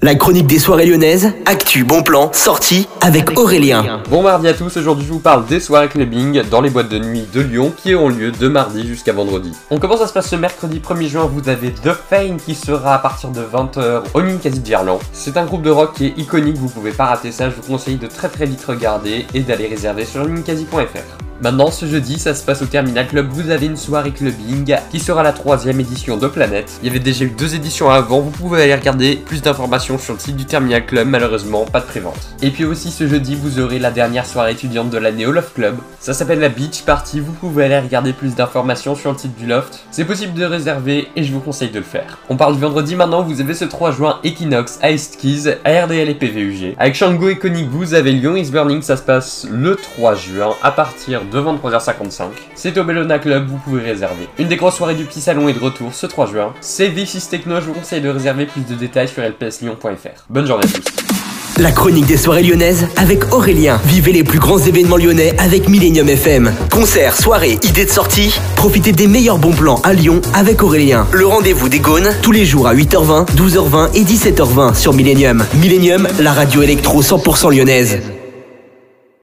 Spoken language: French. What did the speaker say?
La chronique des soirées lyonnaises, actu, bon plan, sortie avec Aurélien. Bon mardi à tous, aujourd'hui je vous parle des soirées clubbing dans les boîtes de nuit de Lyon qui auront lieu de mardi jusqu'à vendredi. On commence à se passer ce mercredi 1er juin, vous avez The Fame qui sera à partir de 20h au Ninkasi Gerland. C'est un groupe de rock qui est iconique, vous pouvez pas rater ça, je vous conseille de très très vite regarder et d'aller réserver sur ninkasi.fr. Maintenant, ce jeudi, ça se passe au Terminal Club. Vous avez une soirée clubbing qui sera la troisième édition de Planète. Il y avait déjà eu deux éditions avant. Vous pouvez aller regarder plus d'informations sur le site du Terminal Club. Malheureusement, pas de prévente. Et puis aussi, ce jeudi, vous aurez la dernière soirée étudiante de l'année au Loft Club. Ça s'appelle la Beach Party. Vous pouvez aller regarder plus d'informations sur le site du Loft. C'est possible de réserver et je vous conseille de le faire. On parle du vendredi maintenant. Vous avez ce 3 juin Equinox, Iced Keys, ARDL et PVUG. Avec Shango et Konig, vous avez Lyon is Burning. Ça se passe le 3 juin à partir de 23h55. C'est au Bellona Club, vous pouvez réserver. Une des grosses soirées du petit salon est de retour ce 3 juin. C'est V6 Techno, je vous conseille de réserver plus de détails sur lpslyon.fr. Bonne journée à tous. La chronique des soirées lyonnaises avec Aurélien. Vivez les plus grands événements lyonnais avec Millennium FM. Concerts, soirées, idées de sortie. Profitez des meilleurs bons plans à Lyon avec Aurélien. Le rendez-vous des Gaunes tous les jours à 8h20, 12h20 et 17h20 sur Millennium. Millennium, la radio électro 100% lyonnaise.